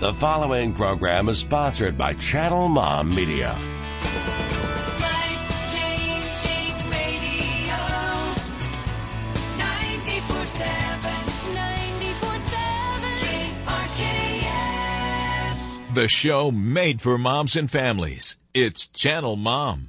The following program is sponsored by Channel Mom Media. Life-changing radio. 94.7. 94.7. KRKS. The show made for moms and families. It's Channel Mom.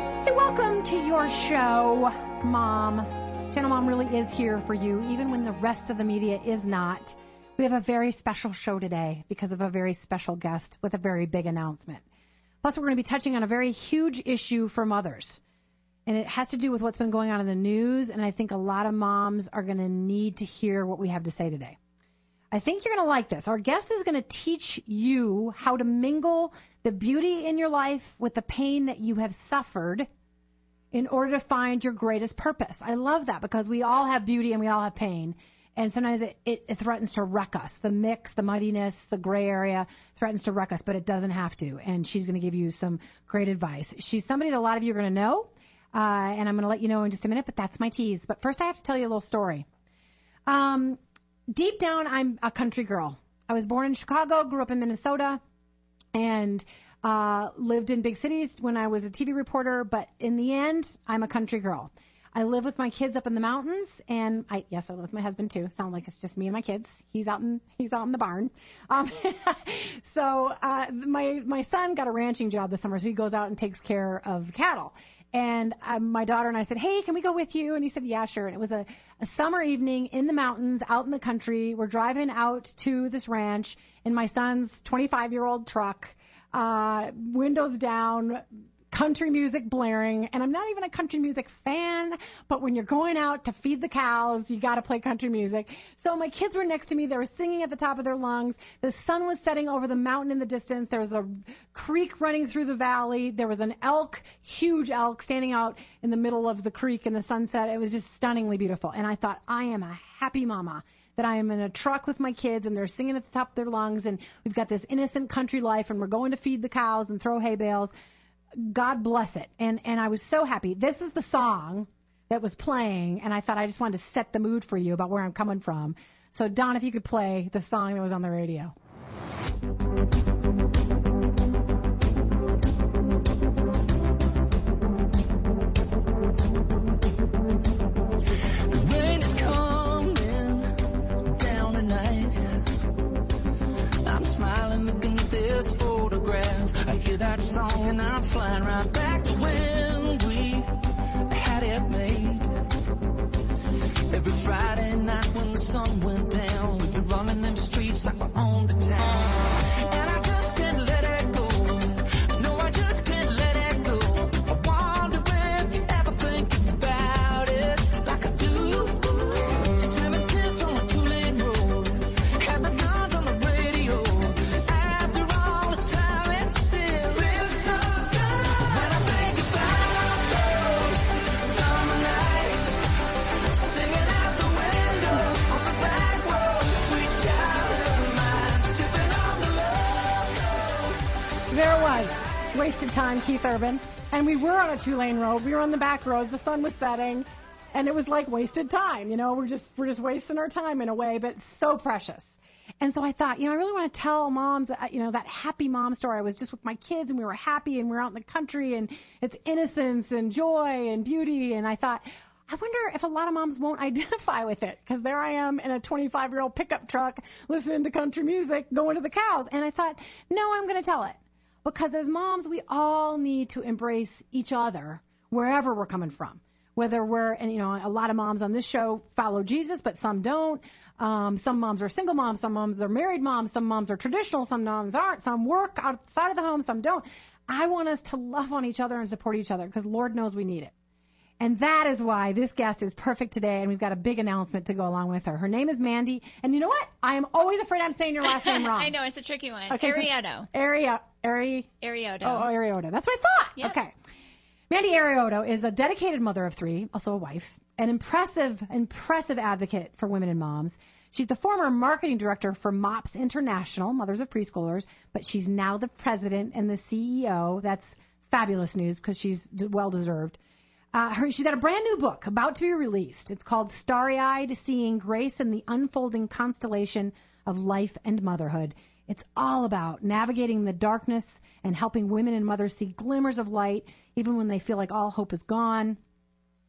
To your show, Mom. Channel Mom really is here for you, even when the rest of the media is not. We have a very special show today because of a very special guest with a very big announcement. Plus, we're going to be touching on a very huge issue for mothers. And it has to do with what's been going on in the news. And I think a lot of moms are going to need to hear what we have to say today. I think you're going to like this. Our guest is going to teach you how to mingle the beauty in your life with the pain that you have suffered in order to find your greatest purpose. I love that because we all have beauty and we all have pain. And sometimes it, it, it threatens to wreck us. The mix, the muddiness, the gray area threatens to wreck us, but it doesn't have to. And she's going to give you some great advice. She's somebody that a lot of you are going to know. Uh, and I'm going to let you know in just a minute, but that's my tease. But first I have to tell you a little story. Um, deep down, I'm a country girl. I was born in Chicago, grew up in Minnesota, and uh, lived in big cities when I was a TV reporter. But in the end, I'm a country girl. I live with my kids up in the mountains, and I yes, I live with my husband too. Sound like it's just me and my kids. He's out in he's out in the barn. Um, so uh, my my son got a ranching job this summer, so he goes out and takes care of cattle. And um, my daughter and I said, "Hey, can we go with you?" And he said, "Yeah, sure." And it was a, a summer evening in the mountains, out in the country. We're driving out to this ranch in my son's 25 year old truck, uh, windows down, country music blaring. And I'm not even a country music fan, but when you're going out to feed the cows, you got to play country music. So my kids were next to me. They were singing at the top of their lungs. The sun was setting over the mountain in the distance. There was a creek running through the valley. There was an elk, huge elk, standing out in the middle of the creek in the sunset. It was just stunningly beautiful. And I thought, I am a happy mama that I am in a truck with my kids and they're singing at the top of their lungs and we've got this innocent country life and we're going to feed the cows and throw hay bales. God bless it. And and I was so happy. This is the song that was playing and I thought I just wanted to set the mood for you about where I'm coming from. So Don, if you could play the song that was on the radio. And I'm flying right back Keith Urban. And we were on a two lane road. We were on the back roads. The sun was setting. And it was like wasted time. You know, we're just we're just wasting our time in a way, but so precious. And so I thought, you know, I really want to tell moms, uh, you know, that happy mom story. I was just with my kids and we were happy and we were out in the country and it's innocence and joy and beauty. And I thought, I wonder if a lot of moms won't identify with it because there I am in a 25 year old pickup truck listening to country music going to the cows. And I thought, no, I'm going to tell it because as moms, we all need to embrace each other wherever we're coming from. Whether we're, and you know, a lot of moms on this show follow Jesus, but some don't. Um, some moms are single moms, some moms are married moms, some moms are traditional, some moms aren't, some work outside of the home, some don't. I want us to love on each other and support each other because Lord knows we need it. And that is why this guest is perfect today, and we've got a big announcement to go along with her. Her name is Mandy, and you know what? I am always afraid I'm saying your last name wrong. I know it's a tricky one. Okay, so- Arietto. Aria, Ari. Arioto. Oh, Ariota. That's what I thought. Yep. Okay. Mandy Arioto is a dedicated mother of three, also a wife, an impressive, impressive advocate for women and moms. She's the former marketing director for MOPS International, Mothers of Preschoolers, but she's now the president and the CEO. That's fabulous news because she's well deserved. Uh, her, she's got a brand new book about to be released. It's called Starry Eyed Seeing Grace in the Unfolding Constellation of Life and Motherhood. It's all about navigating the darkness and helping women and mothers see glimmers of light even when they feel like all hope is gone.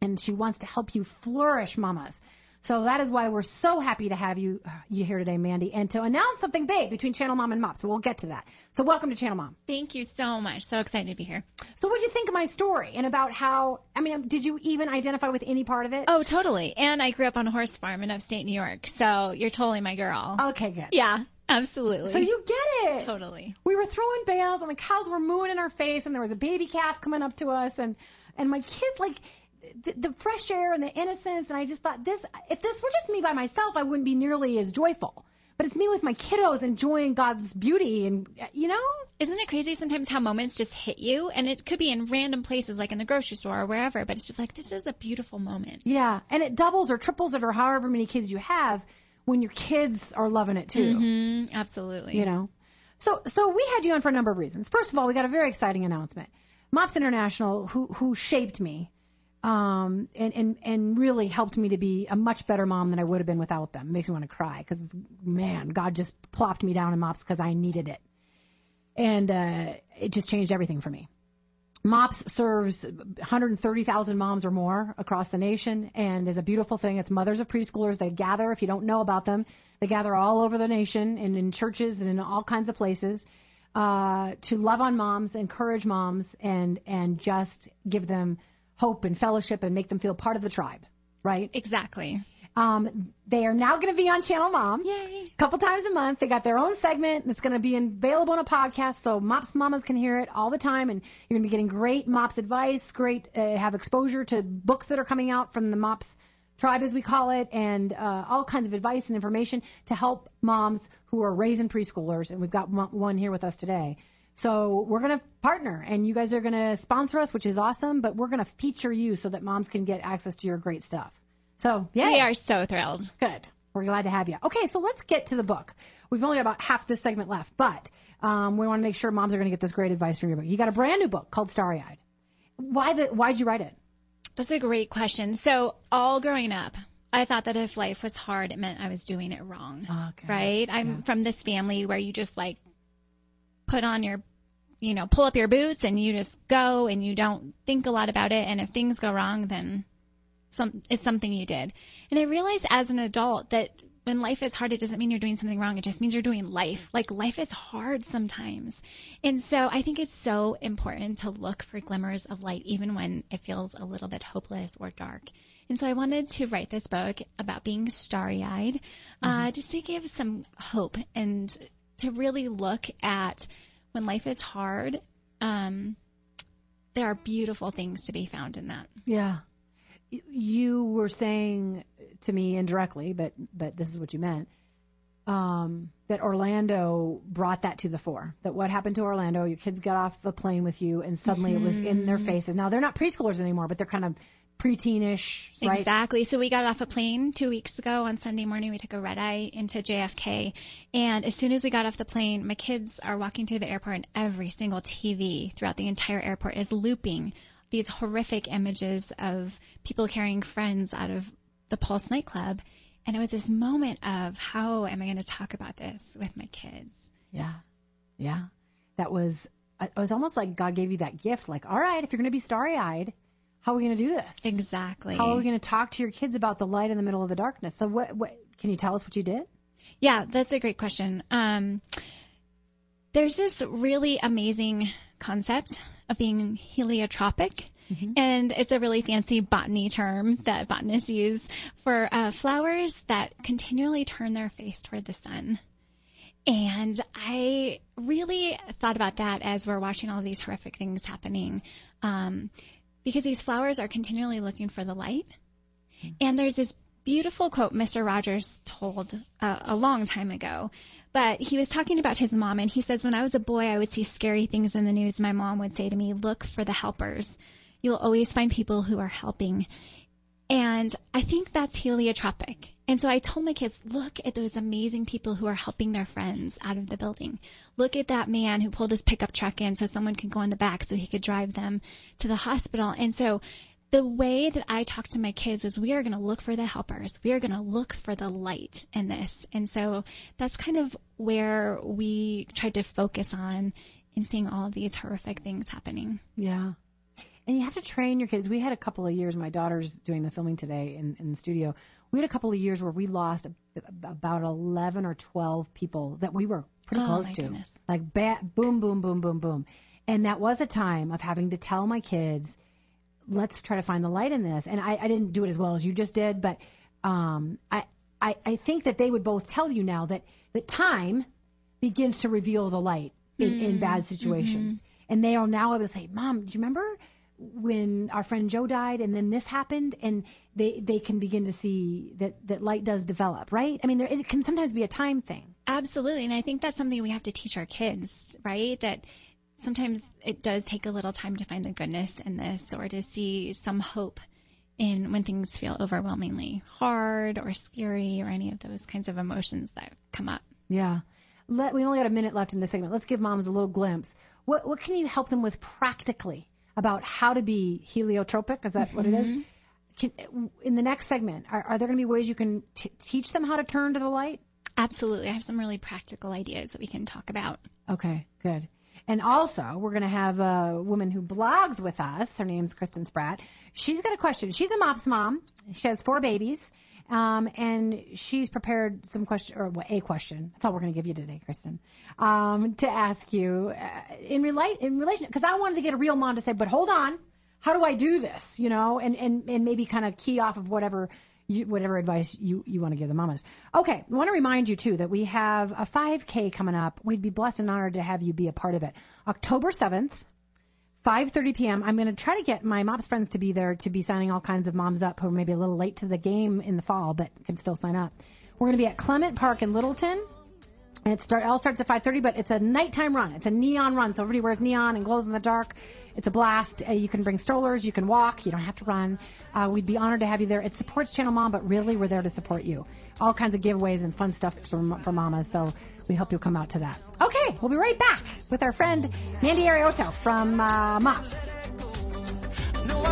And she wants to help you flourish, mamas. So that is why we're so happy to have you uh, you here today, Mandy, and to announce something big between Channel Mom and Mop. So we'll get to that. So welcome to Channel Mom. Thank you so much. So excited to be here. So what did you think of my story and about how? I mean, did you even identify with any part of it? Oh, totally. And I grew up on a horse farm in upstate New York, so you're totally my girl. Okay, good. Yeah, absolutely. So you get it. totally. We were throwing bales and the cows were mooing in our face and there was a baby calf coming up to us and and my kids like the, the fresh air and the innocence and I just thought this if this were just me by myself I wouldn't be nearly as joyful. But it's me with my kiddos enjoying God's beauty and you know? Isn't it crazy sometimes how moments just hit you? And it could be in random places like in the grocery store or wherever, but it's just like, this is a beautiful moment. Yeah, and it doubles or triples it or however many kids you have when your kids are loving it too. Mm, absolutely. you know. So so we had you on for a number of reasons. First of all, we got a very exciting announcement. Mops International, who who shaped me, um, and and and really helped me to be a much better mom than I would have been without them. Makes me want to cry because man, God just plopped me down in Mops because I needed it, and uh, it just changed everything for me. MOPS serves 130,000 moms or more across the nation and is a beautiful thing. It's mothers of preschoolers. They gather, if you don't know about them, they gather all over the nation and in churches and in all kinds of places uh, to love on moms, encourage moms, and and just give them hope and fellowship and make them feel part of the tribe, right? Exactly. Um, they are now going to be on Channel Mom. Yay. A couple times a month. They got their own segment that's going to be available on a podcast so Mops Mamas can hear it all the time. And you're going to be getting great Mops advice, great, uh, have exposure to books that are coming out from the Mops tribe, as we call it, and uh, all kinds of advice and information to help moms who are raising preschoolers. And we've got one one here with us today. So we're going to partner and you guys are going to sponsor us, which is awesome, but we're going to feature you so that moms can get access to your great stuff. So, yeah. We are so thrilled. Good. We're glad to have you. Okay, so let's get to the book. We've only got about half this segment left, but um, we want to make sure moms are going to get this great advice from your book. You got a brand new book called Starry Eyed. Why the? Why'd you write it? That's a great question. So, all growing up, I thought that if life was hard, it meant I was doing it wrong. Okay. Right? I'm from this family where you just like put on your, you know, pull up your boots and you just go and you don't think a lot about it. And if things go wrong, then some it's something you did. And I realized as an adult that when life is hard, it doesn't mean you're doing something wrong. It just means you're doing life. Like life is hard sometimes. And so I think it's so important to look for glimmers of light even when it feels a little bit hopeless or dark. And so I wanted to write this book about being starry eyed, uh, just to give some hope and to really look at when life is hard, um, there are beautiful things to be found in that. Yeah. You were saying to me indirectly, but but this is what you meant. Um, that Orlando brought that to the fore. That what happened to Orlando? Your kids got off the plane with you, and suddenly it was in their faces. Now they're not preschoolers anymore, but they're kind of preteenish, right? Exactly. So we got off a plane two weeks ago on Sunday morning. We took a red eye into JFK. And as soon as we got off the plane, my kids are walking through the airport and every single TV throughout the entire airport is looping these horrific images of people carrying friends out of the Pulse nightclub. And it was this moment of how am I going to talk about this with my kids? Yeah, yeah. That was. It was almost like God gave you that gift. Like, all right, if you're going to be starry-eyed, how are we going to do this? Exactly. How are we going to talk to your kids about the light in the middle of the darkness? So, what? what can you tell us what you did? Yeah, that's a great question. Um, there's this really amazing concept being heliotropic. And it's a really fancy botany term that botanists use for uh, flowers that continually turn their face toward the sun. And I really thought about that as we're watching all these horrific things happening, um, because these flowers are continually looking for the light. And there's this beautiful quote Mr. Rogers told uh, a long time ago. But he was talking about his mom, and he says, When I was a boy, I would see scary things in the news. My mom would say to me, Look for the helpers. You'll always find people who are helping. And I think that's heliotropic. And so I told my kids, look at those amazing people who are helping their friends out of the building. Look at that man who pulled his pickup truck in so someone could go in the back so he could drive them to the hospital. And so the way that I talk to my kids is we are going to look for the helpers. We are going to look for the light in this. And so that's kind of where we tried to focus on in seeing all of these horrific things happening. Yeah. And you have to train your kids. We had a couple of years, my daughter's doing the filming today in, in the studio. We had a couple of years where we lost about 11 or 12 people that we were pretty Oh, close my to. goodness. Like bat, boom, boom, boom, boom, boom. And that was a time of having to tell my kids, let's try to find the light in this. And I, I didn't do it as well as you just did, but um, I, I, I think that they would both tell you now that, that time begins to reveal the light in, in bad situations. And they are now able to say, Mom, do you remember when our friend Joe died and then this happened? And they, they can begin to see that, that light does develop, right? I mean, there, it can sometimes be a time thing. Absolutely. And I think that's something we have to teach our kids, right? That sometimes it does take a little time to find the goodness in this or to see some hope in when things feel overwhelmingly hard or scary or any of those kinds of emotions that come up. Yeah. Let, we only got a minute left in this segment. Let's give moms a little glimpse. What, what can you help them with practically about how to be heliotropic? Is that what it is? Mm-hmm. Can, in the next segment, are, are there going to be ways you can t- teach them how to turn to the light? Absolutely. I have some really practical ideas that we can talk about. Okay, good. And also, we're going to have a woman who blogs with us. Her name's Kristen Spratt. She's got a question. She's a MOPS mom. She has four babies. Um, and she's prepared some question, or a question. That's all we're going to give you today, Kristen, um, to ask you uh, in relate in relation because I wanted to get a real mom to say, but hold on, how do I do this? You know, and and and maybe kind of key off of whatever you, whatever advice you, you want to give the mamas. Okay, I want to remind you too that we have a 5K coming up. We'd be blessed and honored to have you be a part of it. October 7th, 5:30 p.m. I'm going to try to get my moms friends to be there to be signing all kinds of moms up who are maybe a little late to the game in the fall but can still sign up. We're going to be at Clement Park in Littleton. And it start all starts at 5:30, but it's a nighttime run. It's a neon run, so everybody wears neon and glows in the dark. It's a blast. Uh, you can bring strollers, you can walk, you don't have to run. Uh, we'd be honored to have you there. It supports Channel Mom, but really we're there to support you. All kinds of giveaways and fun stuff for, for mamas. So we hope you'll come out to that. Okay, we'll be right back with our friend Mandy Arioto from uh, Mops. No,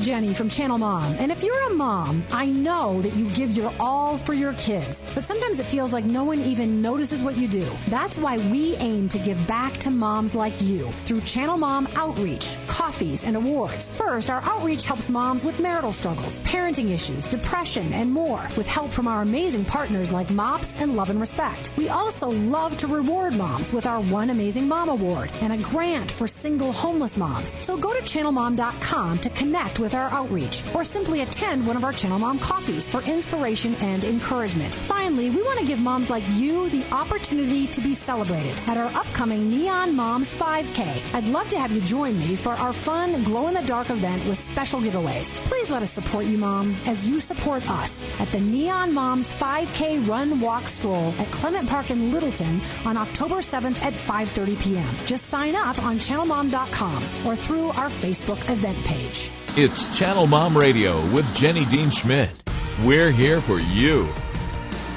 Jenny from Channel Mom. And if you're a mom, I know that you give your all for your kids, but sometimes it feels like no one even notices what you do. That's why we aim to give back to moms like you through Channel Mom outreach, coffees, and awards. First, our outreach helps moms with marital struggles, parenting issues, depression, and more with help from our amazing partners like MOPS and Love and Respect. We also love to reward moms with our One Amazing Mom Award and a grant for single homeless moms. So go to channelmom.com to connect with our outreach or simply attend one of our Channel Mom coffees for inspiration and encouragement. Finally, we want to give moms like you the opportunity to be celebrated at our upcoming Neon Moms 5K. I'd love to have you join me for our fun glow in the dark event with special giveaways. Please let us support you, Mom, as you support us at the Neon Moms 5K Run Walk Stroll at Clement Park in Littleton on October 7th at 5:30 p.m. Just sign up on channelmom.com or through our Facebook event page. It's Channel Mom Radio with Jenny Dean Schmidt. We're here for you.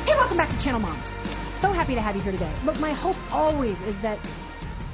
Hey, welcome back to Channel Mom. So happy to have you here today. Look, my hope always is that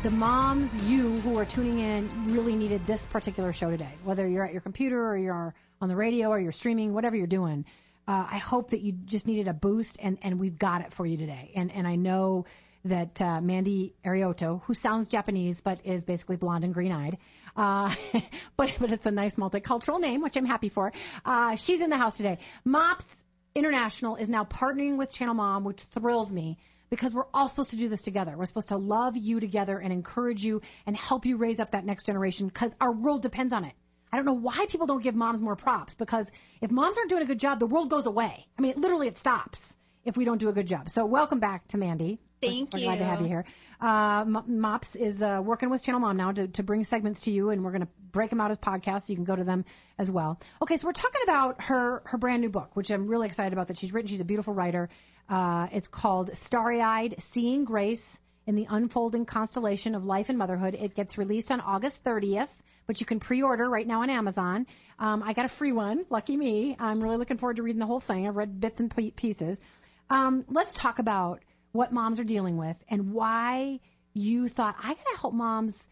the moms, you who are tuning in, really needed this particular show today. Whether you're at your computer or you're on the radio or you're streaming, whatever you're doing, uh, I hope that you just needed a boost, and, and we've got it for you today. And and I know that uh, Mandy Arioto, who sounds Japanese but is basically blonde and green-eyed, uh, but but it's a nice multicultural name, which I'm happy for. Uh, she's in the house today. Mops International is now partnering with Channel Mom, which thrills me because we're all supposed to do this together. We're supposed to love you together and encourage you and help you raise up that next generation because our world depends on it. I don't know why people don't give moms more props because if moms aren't doing a good job, the world goes away. I mean, literally it stops if we don't do a good job. So welcome back to Mandy. Thank we're you. glad to have you here. Uh, Mops is uh, working with Channel Mom now to, to bring segments to you, and we're going to break them out as podcasts. So you can go to them as well. Okay, so we're talking about her her brand new book, which I'm really excited about that she's written. She's a beautiful writer. Uh, it's called Starry Eyed: Seeing Grace in the Unfolding Constellation of Life and Motherhood. It gets released on August 30th, but you can pre-order right now on Amazon. Um, I got a free one. Lucky me. I'm really looking forward to reading the whole thing. I've read bits and pieces. Um, let's talk about what moms are dealing with and why you thought I gotta help moms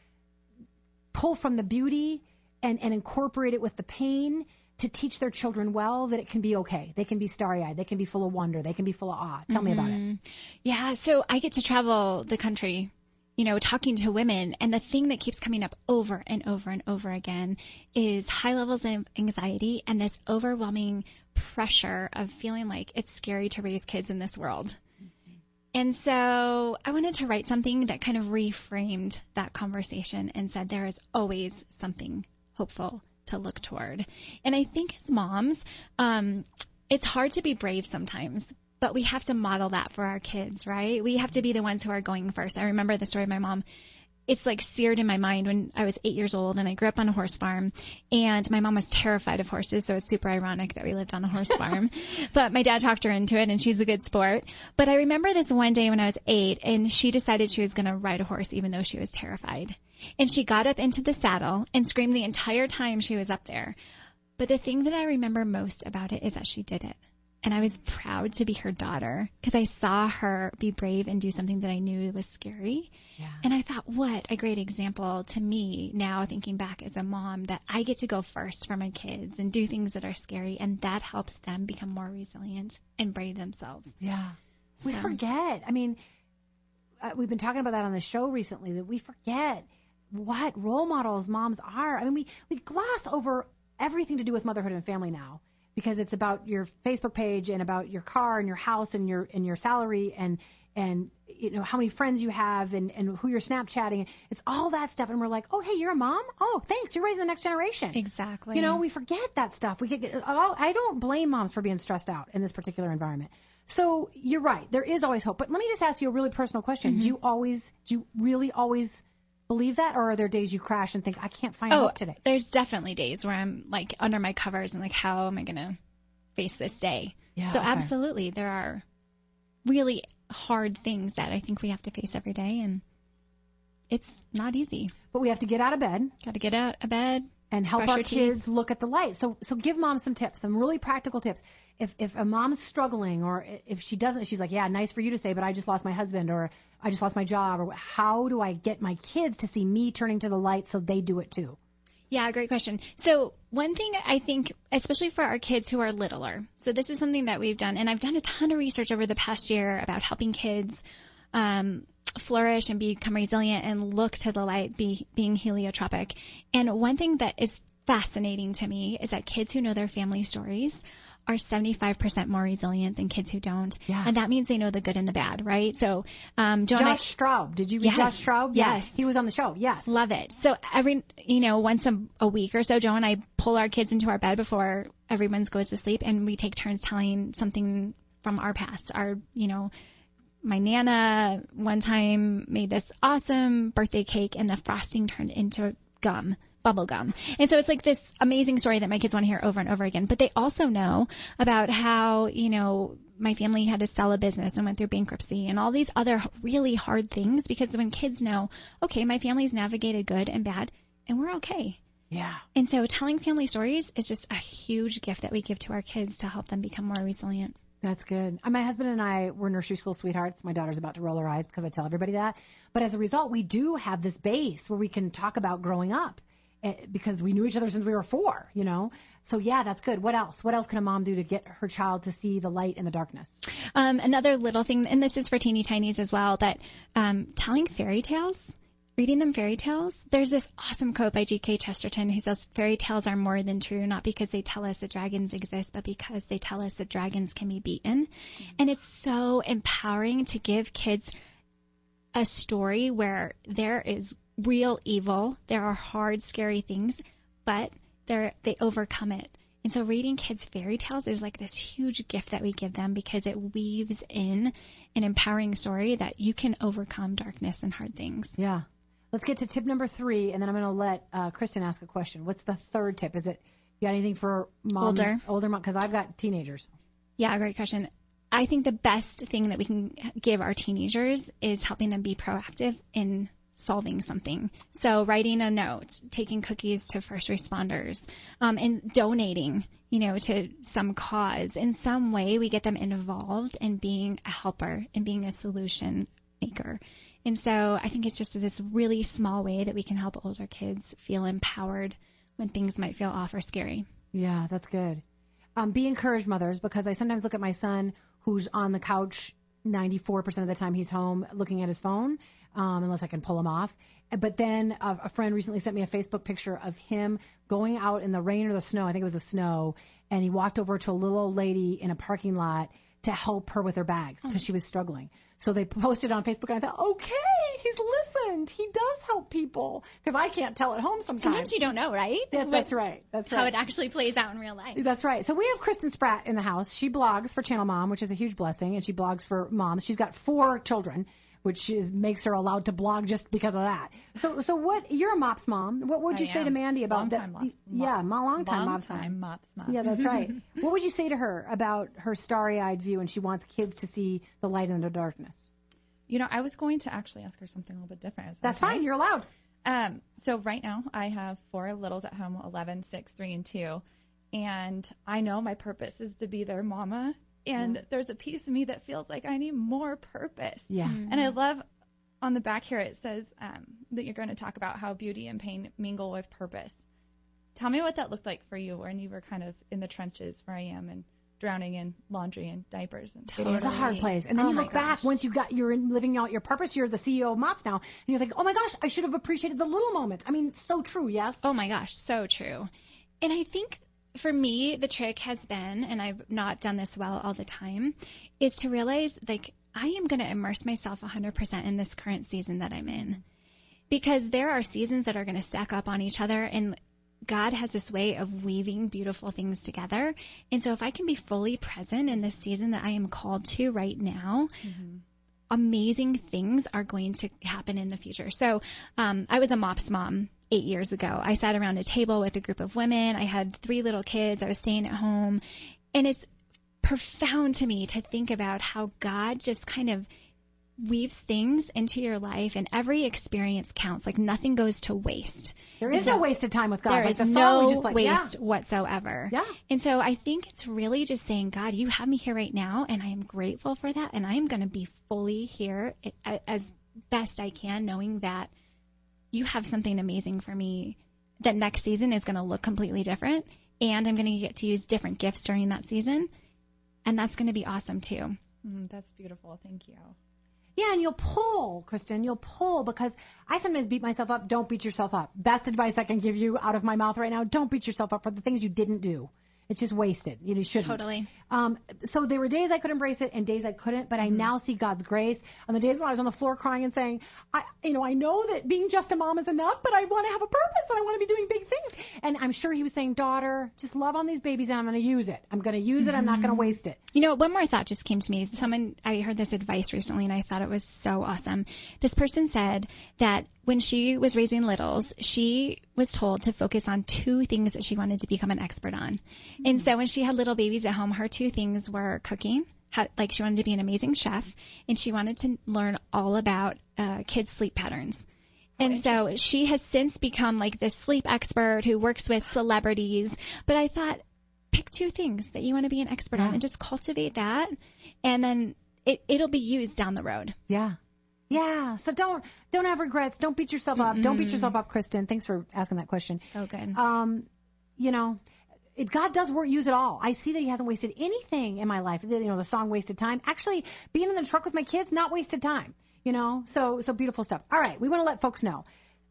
pull from the beauty and, and incorporate it with the pain to teach their children well that it can be okay. They can be starry eyed. They can be full of wonder. They can be full of awe. Tell me about it. Mm-hmm. Yeah, so I get to travel the country, you know, talking to women, and the thing that keeps coming up over and over and over again is high levels of anxiety and this overwhelming pressure of feeling like it's scary to raise kids in this world. And so I wanted to write something that kind of reframed that conversation and said there is always something hopeful to look toward. And I think as moms, um, it's hard to be brave sometimes, but we have to model that for our kids, right? We have to be the ones who are going first. I remember the story of my mom. It's like seared in my mind when I was eight years old and I grew up on a horse farm and my mom was terrified of horses. So it's super ironic that we lived on a horse farm, but my dad talked her into it and she's a good sport. But I remember this one day when I was eight and she decided she was going to ride a horse even though she was terrified. And she got up into the saddle and screamed the entire time she was up there. But the thing that I remember most about it is that she did it. And I was proud to be her daughter because I saw her be brave and do something that I knew was scary. Yeah. And I thought, what a great example to me now thinking back as a mom that I get to go first for my kids and do things that are scary and that helps them become more resilient and brave themselves. Yeah. We forget. I mean, uh, we've been talking about that on the show recently that we forget what role models moms are. I mean, we, we gloss over everything to do with motherhood and family now because it's about your Facebook page and about your car and your house and your and your salary and and you know how many friends you have and and who you're Snapchatting. It's all that stuff, and we're like, oh hey, you're a mom. Oh, thanks, you're raising the next generation. Exactly. You know, we forget that stuff. We get. I'll- I don't blame moms for being stressed out in this particular environment. So you're right. There is always hope. But let me just ask you a really personal question. Mm-hmm. Do you always? Do you really always believe that, or are there days you crash and think I can't find Oh, hope today? there's definitely days where I'm like under my covers and like, how am I going to face this day? Yeah, so okay. absolutely, there are really hard things that I think we have to face every day, and it's not easy. But we have to get out of bed Got to get out of bed. And help our your teeth. kids look at the light. So so give mom some tips, some really practical tips. If if a mom's struggling or if she doesn't, she's like, yeah, nice for you to say, but I just lost my husband or I just lost my job or how do I get my kids to see me turning to the light so they do it too? Yeah, great question. So one thing I think, especially for our kids who are littler, so this is something that we've done, and I've done a ton of research over the past year about helping kids um, flourish and become resilient and look to the light, be, being heliotropic. And one thing that is fascinating to me is that kids who know their family stories are 75% more resilient than kids who don't. Yeah. And that means they know the good and the bad, right? So, um, Joe and I- Josh Straub. Did you read Yes. Josh Straub? Yeah. Yes. He was on the show. Yes. Love it. So every, you know, once a, a week or so, Joe and I pull our kids into our bed before everyone goes to sleep and we take turns telling something from our past. Our, you know, my Nana one time made this awesome birthday cake and the frosting turned into gum. Bubble gum. And so it's like this amazing story that my kids want to hear over and over again. But they also know about how, you know, my family had to sell a business and went through bankruptcy and all these other really hard things because when kids know, okay, my family's navigated good and bad and we're okay. Yeah. And so telling family stories is just a huge gift that we give to our kids to help them become more resilient. That's good. Uh, My husband and I were nursery school sweethearts. My daughter's about to roll her eyes because I tell everybody that. But as a result, we do have this base where we can talk about growing up eh, because we knew each other since we were four, you know? So yeah, that's good. What else? What else can a mom do to get her child to see the light in the darkness? Um, another little thing, and this is for teeny tinies as well, that um, telling fairy tales, reading them fairy tales. There's this awesome quote by G.K. Chesterton who says fairy tales are more than true, not because they tell us that dragons exist, but because they tell us that dragons can be beaten. Mm-hmm. And it's so empowering to give kids a story where there is real evil, there are hard, scary things, but they're, they overcome it And so reading kids fairy tales is like this huge gift that we give them because it weaves in an empowering story that you can overcome darkness and hard things. Yeah. Let's get to tip number three, and then I'm going to let uh, Kristen ask a question. What's the third tip? Is it you got anything for mom? Older. older mom, because I've got teenagers. Yeah, great question. I think the best thing that we can give our teenagers is helping them be proactive in solving something. So writing a note, taking cookies to first responders, um, and donating, you know, to some cause. In some way, we get them involved in being a helper and being a solution maker. And so I think it's just this really small way that we can help older kids feel empowered when things might feel off or scary. Yeah, that's good. Um, be encouraged, mothers, because I sometimes look at my son who's on the couch 94% of the time he's home looking at his phone, um, unless I can pull him off. But then a, a friend recently sent me a Facebook picture of him going out in the rain or the snow. I think it was the snow. And he walked over to a little old lady in a parking lot to help her with her bags because she was struggling. So they posted on Facebook, and I thought, okay, he's listened. He does help people because I can't tell at home sometimes. Sometimes you don't know, right? Yeah, that's right. That's right. How it actually plays out in real life. That's right. So we have Kristen Spratt in the house. She blogs for Channel Mom, which is a huge blessing, and she blogs for moms. She's got four children, which is makes her allowed to blog just because of that. So, so what? You're a mops mom. What would you I say to. Mandy about Long that? time mops- yeah, my long time long mops mom. time mops mom. Yeah, that's right. what would you say to her about her starry-eyed view, and she wants kids to see the light in the darkness? You know, I was going to actually ask her something a little bit different. That That's okay? fine. You're allowed. Um, so right now I have four littles at home, 11, 6, 3, and 2. And I know my purpose is to be their mama. And there's a piece of me that feels like I need more purpose. Yeah. And I love on the back here it says um, that you're going to talk about how beauty and pain mingle with purpose. Tell me what that looked like for you when you were kind of in the trenches where I am and drowning in laundry and diapers and It is a hard place. And then Oh you my look back once you got you're living out your purpose. You're the CEO of Mops now, and you're like, oh my gosh, I should have appreciated the little moments. I mean, it's so true. Yes. Oh my gosh, so true. And I think for me, the trick has been, and I've not done this well all the time, is to realize like I am going to immerse myself 100% in this current season that I'm in. Because there are seasons that are going to stack up on each other, and God has this way of weaving beautiful things together. And so if I can be fully present in this season that I am called to right now, mm-hmm. Amazing things are going to happen in the future. So um, I was a MOPS mom eight years ago. I sat around a table with a group of women. I had three little kids. I was staying at home. And it's profound to me to think about how God just kind of weaves things into your life and every experience counts. Like nothing goes to waste. There is no waste of time with God. There like is the song no we just played. Yeah. waste whatsoever. Yeah. And so I think it's really just saying, God, you have me here right now, and I am grateful for that, and I am going to be fully here as best I can, knowing that you have something amazing for me. That next season is going to look completely different, and I'm going to get to use different gifts during that season, and that's going to be awesome too. Mm, that's beautiful. Thank you. Yeah, and you'll pull, Kristen. You'll pull because I sometimes beat myself up. Don't beat yourself up. Best advice I can give you out of my mouth right now. Don't beat yourself up for the things you didn't do. It's just wasted. You, shouldn't. Totally. Um, so there were days I could embrace it and days I couldn't, but I Mm-hmm. now see God's grace. On the days when I was on the floor crying and saying, I, you know, I know that being just a mom is enough, but I want to have a purpose and I want to be doing big things. And I'm sure he was saying, daughter, just love on these babies and I'm going to use it. I'm going to use it. I'm not Mm-hmm. going to waste it. You know, one more thought just came to me. Someone, I heard this advice recently and I thought it was so awesome. This person said that when she was raising littles, she was told to focus on two things that she wanted to become an expert on. And so when she had little babies at home, her two things were cooking. Had, like she wanted to be an amazing chef and she wanted to learn all about uh, kids' sleep patterns. And so she has since become like this sleep expert who works with celebrities. But I thought, pick two things that you want to be an expert on and just cultivate that. And then it, it'll be used down the road. Yeah. Yeah. So don't don't have regrets. Don't beat yourself up. Don't beat yourself up, Kristen. Thanks for asking that question. So good. Um, you know, it, God does work, use it all. I see that He hasn't wasted anything in my life. You know, the song "Wasted Time." Actually, being in the truck with my kids, not wasted time. You know, so so beautiful stuff. All right, we want to let folks know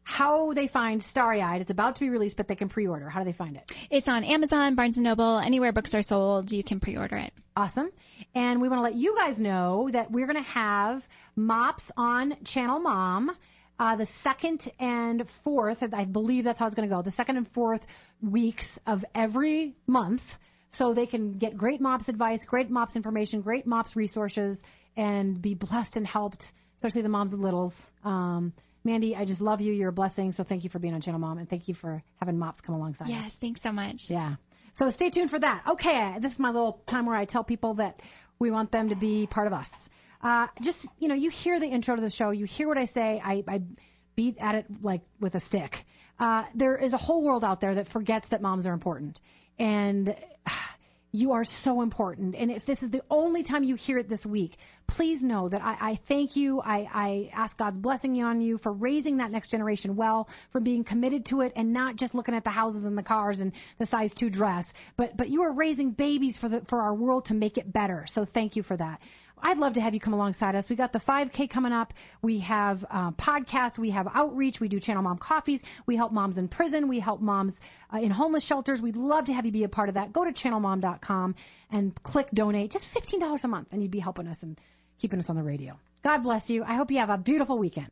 how they find Starry Eyed. It's about to be released, but they can pre-order. How do they find it? It's on Amazon, Barnes & Noble, anywhere books are sold, you can pre-order it. Awesome. And we want to let you guys know that we're going to have mops on Channel Mom uh, the second and fourth, I believe that's how it's going to go, the second and fourth weeks of every month. So they can get great MOPS advice, great MOPS information, great MOPS resources, and be blessed and helped, especially the moms of littles. Um, Mandy, I just love you. You're a blessing. So thank you for being on Channel Mom, and thank you for having MOPS come alongside us. Yes, thanks so much. Yeah. So stay tuned for that. Okay, this is my little time where I tell people that we want them to be part of us. Uh, just, you know, you hear the intro to the show, you hear what I say, I, I beat at it like with a stick. Uh, there is a whole world out there that forgets that moms are important. And you are so important. And if this is the only time you hear it this week, please know that I, I thank you. I, I ask God's blessing on you for raising that next generation well, for being committed to it and not just looking at the houses and the cars and the size two dress, but, but you are raising babies for the, for our world to make it better. So thank you for that. I'd love to have you come alongside us. We got the 5K coming up. We have uh, podcasts. We have outreach. We do Channel Mom coffees. We help moms in prison. We help moms uh, in homeless shelters. We'd love to have you be a part of that. Go to channelmom.com and click donate. Just $15 a month, and you'd be helping us and keeping us on the radio. God bless you. I hope you have a beautiful weekend.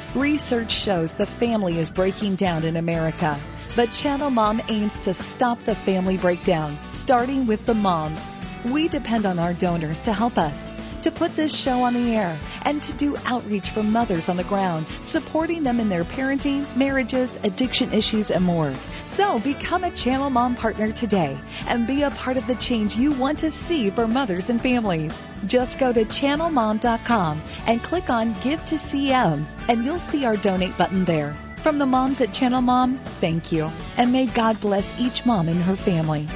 Research shows the family is breaking down in America. But Channel Mom aims to stop the family breakdown, starting with the moms. We depend on our donors to help us, to put this show on the air, and to do outreach for mothers on the ground, supporting them in their parenting, marriages, addiction issues, and more. So become a Channel Mom partner today and be a part of the change you want to see for mothers and families. Just go to channelmom.com and click on Give to CM and you'll see our donate button there. From the moms at Channel Mom, thank you. And may God bless each mom and her family.